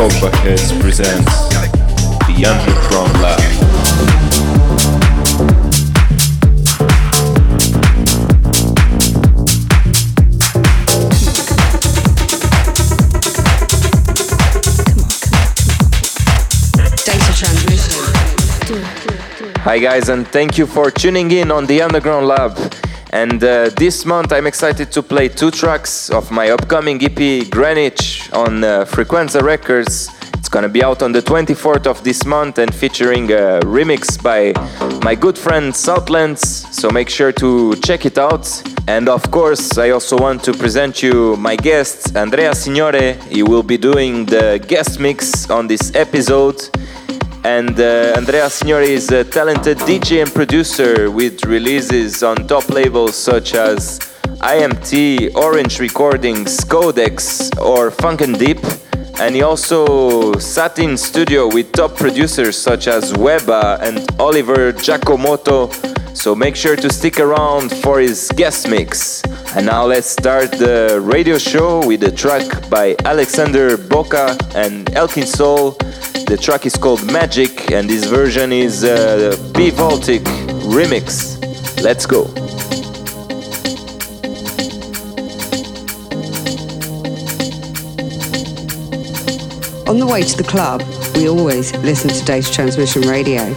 Talkback Heads presents The Underground Lab. Hi guys, and thank you for tuning in on the Underground Lab. And uh, this month I'm excited to play two tracks of my upcoming EP Greenwich on uh, Frequenza Records. It's gonna be out on the 24th of this month and featuring a remix by my good friend South Lance. So make sure to check it out. And of course, I also want to present you my guest Andrea Signore. He will be doing the guest mix on this episode. And uh, Andrea Signore is a talented DJ and producer with releases on top labels such as IMT, Orange Recordings, Codex, or Funk and Deep. And he also sat in studio with top producers such as Weber and Oliver Giacomotto. So make sure to stick around for his guest mix. And now let's start the radio show with a track by Alexander Boca and Elchinsoul. The track is called Magic, and this version is a bValtik remix. Let's go. On the way to the club, we always listen to Data Transmission Radio.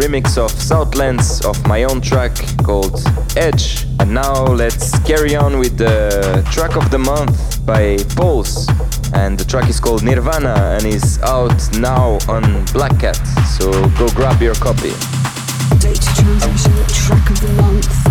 Remix of South Lance of my own track called Edge. And now let's carry on with the track of the month by POLS. And the track is called Nirvana and is out now on Black Kat. So go grab your copy. Track of the month.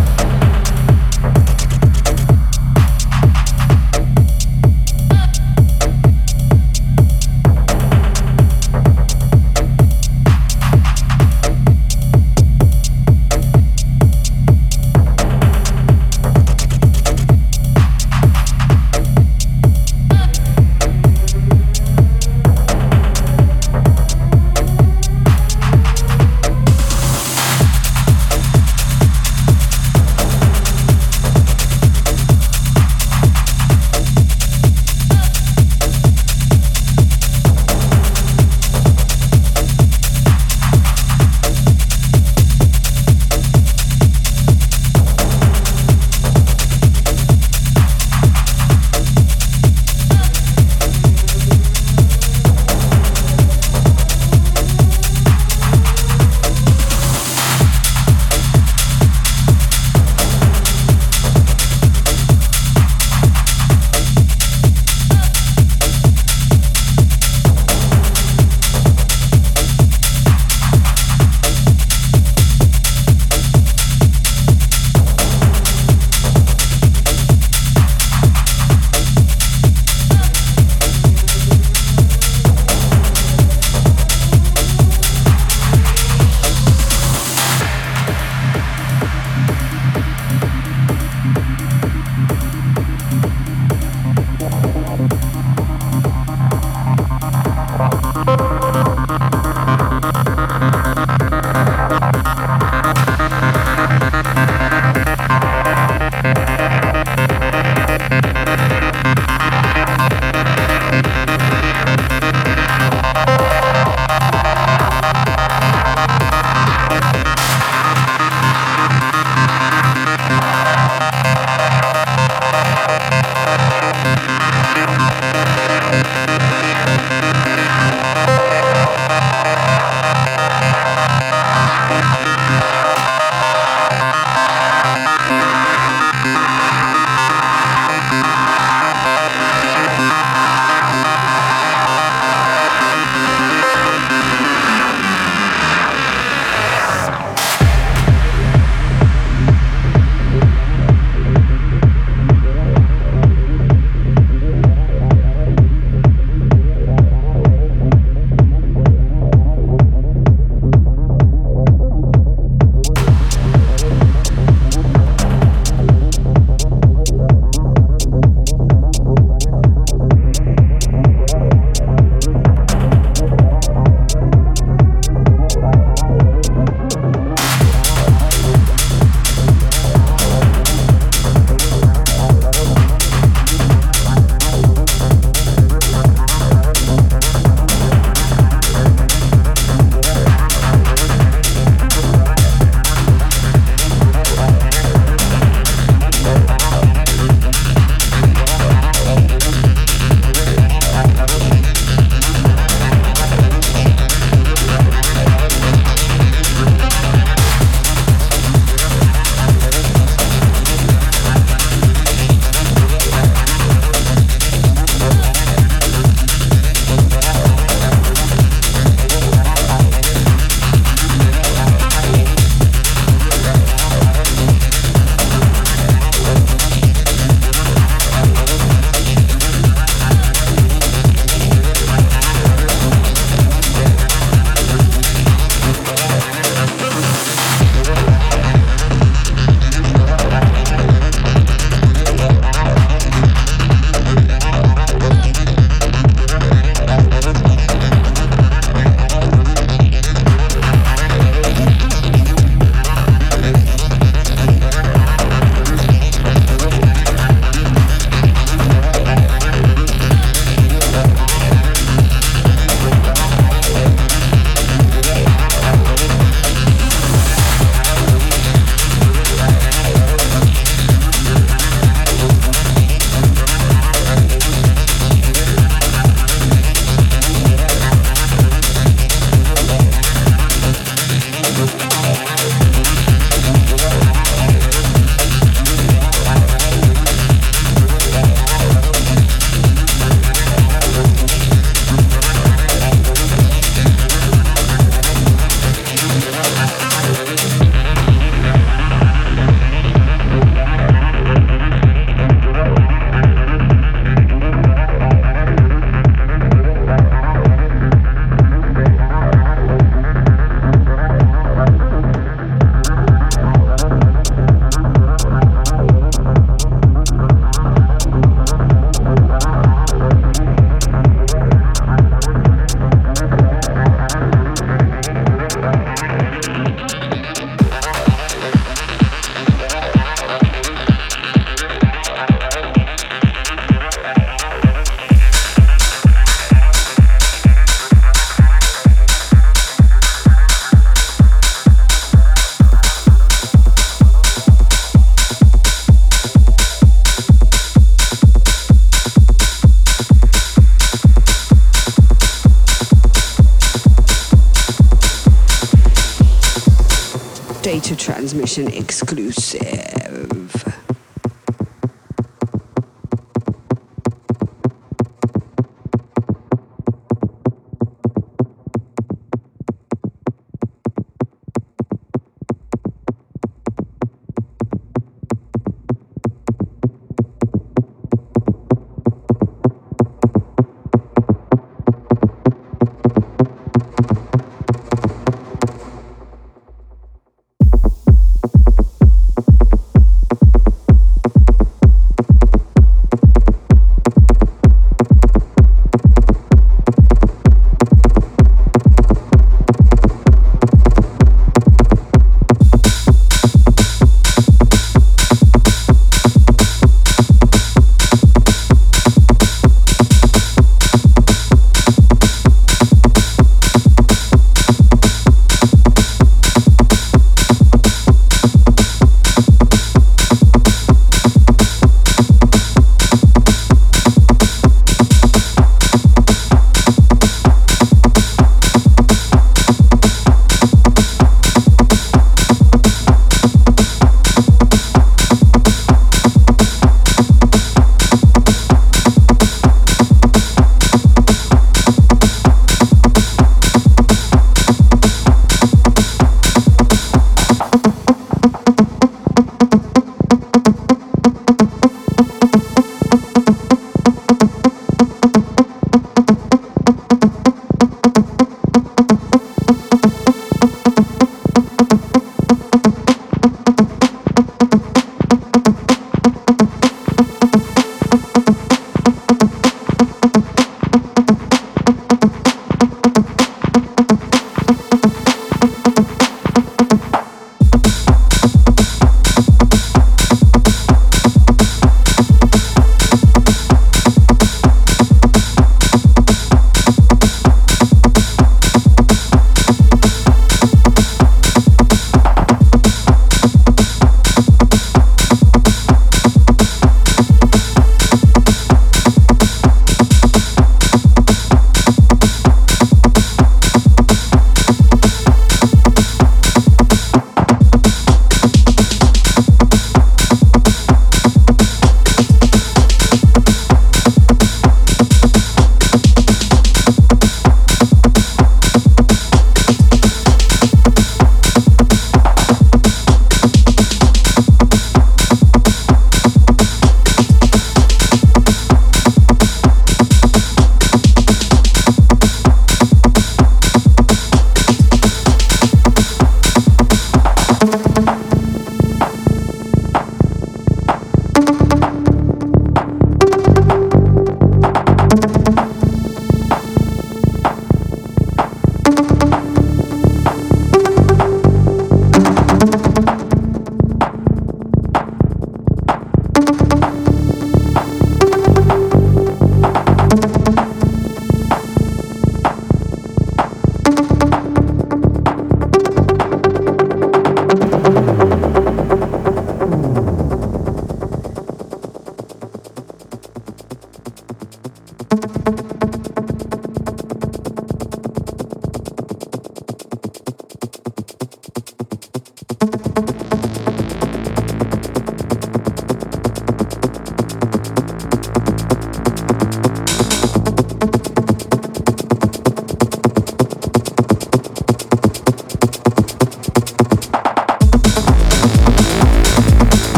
Exclusive.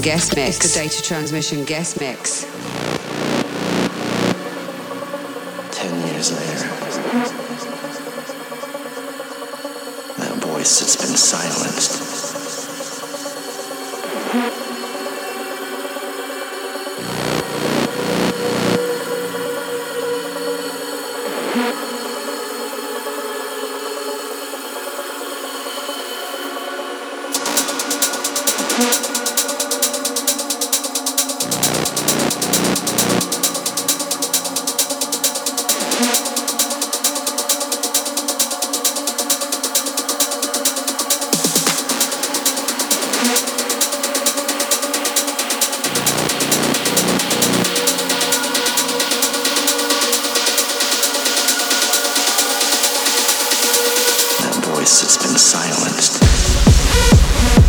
Guest mix. The data transmission guest mix. voice has been silenced.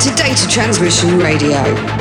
To Data Transmission Radio.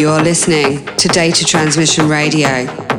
You're listening to Data Transmission Radio.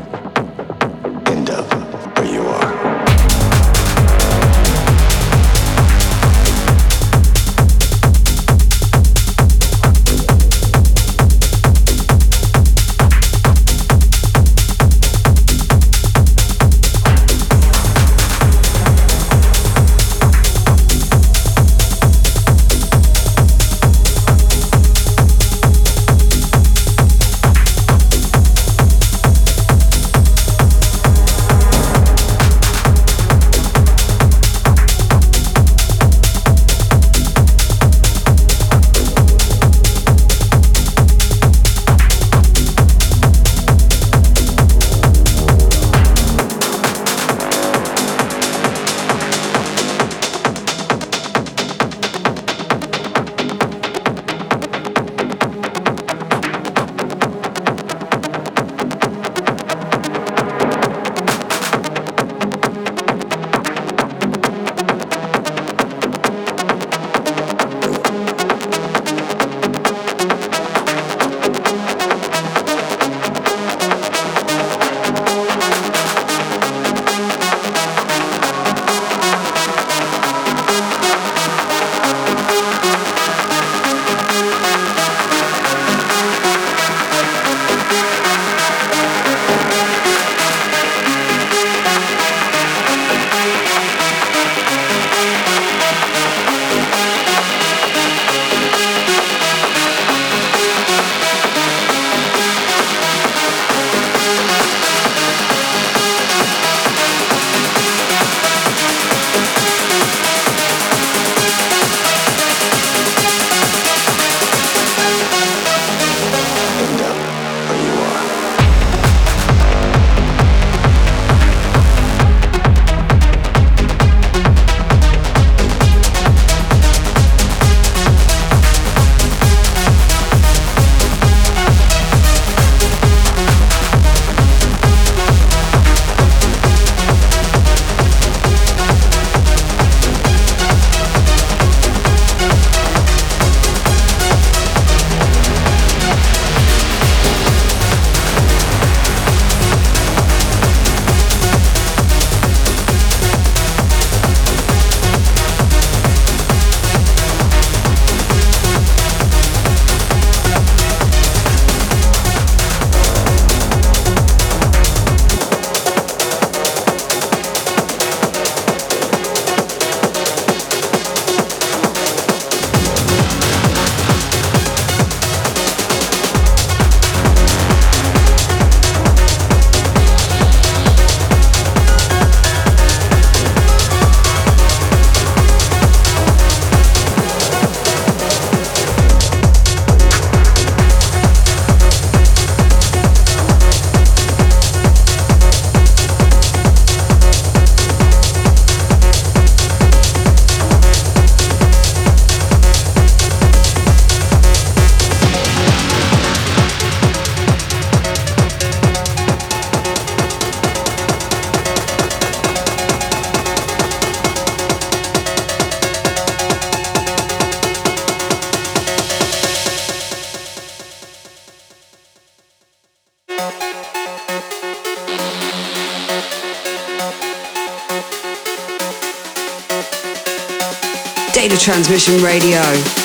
Transmission Radio.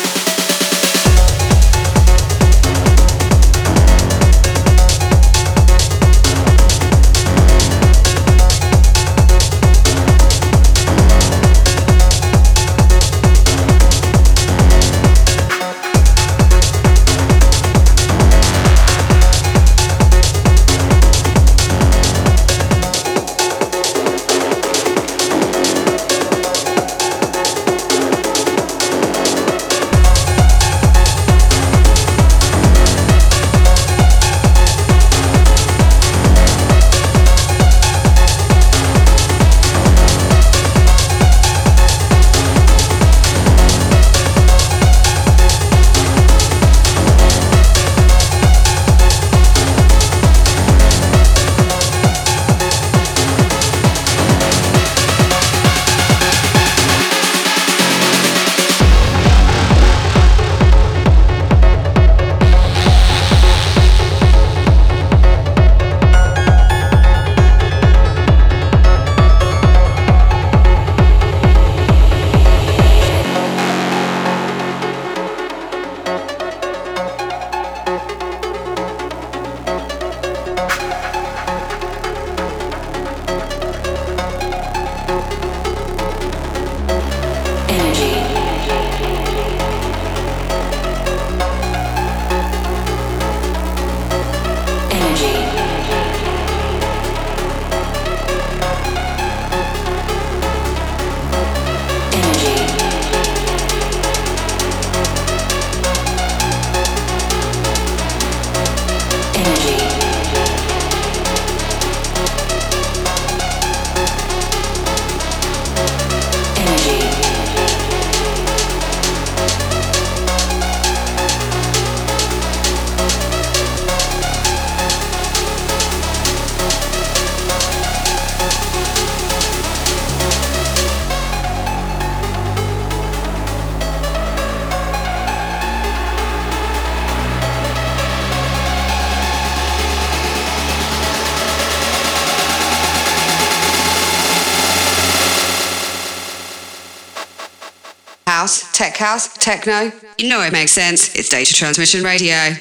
House, techno. You know it makes sense. It's Data Transmission Radio.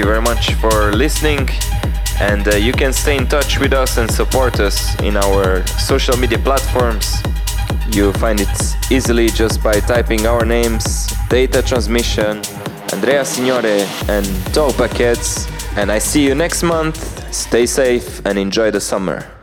You very much for listening. And uh, you can stay in touch with us and support us in our social media platforms. You find it easily just by typing our names Data Transmission, Andrea Signore, and Talkback Heads. And I see you next month. Stay safe and enjoy the summer.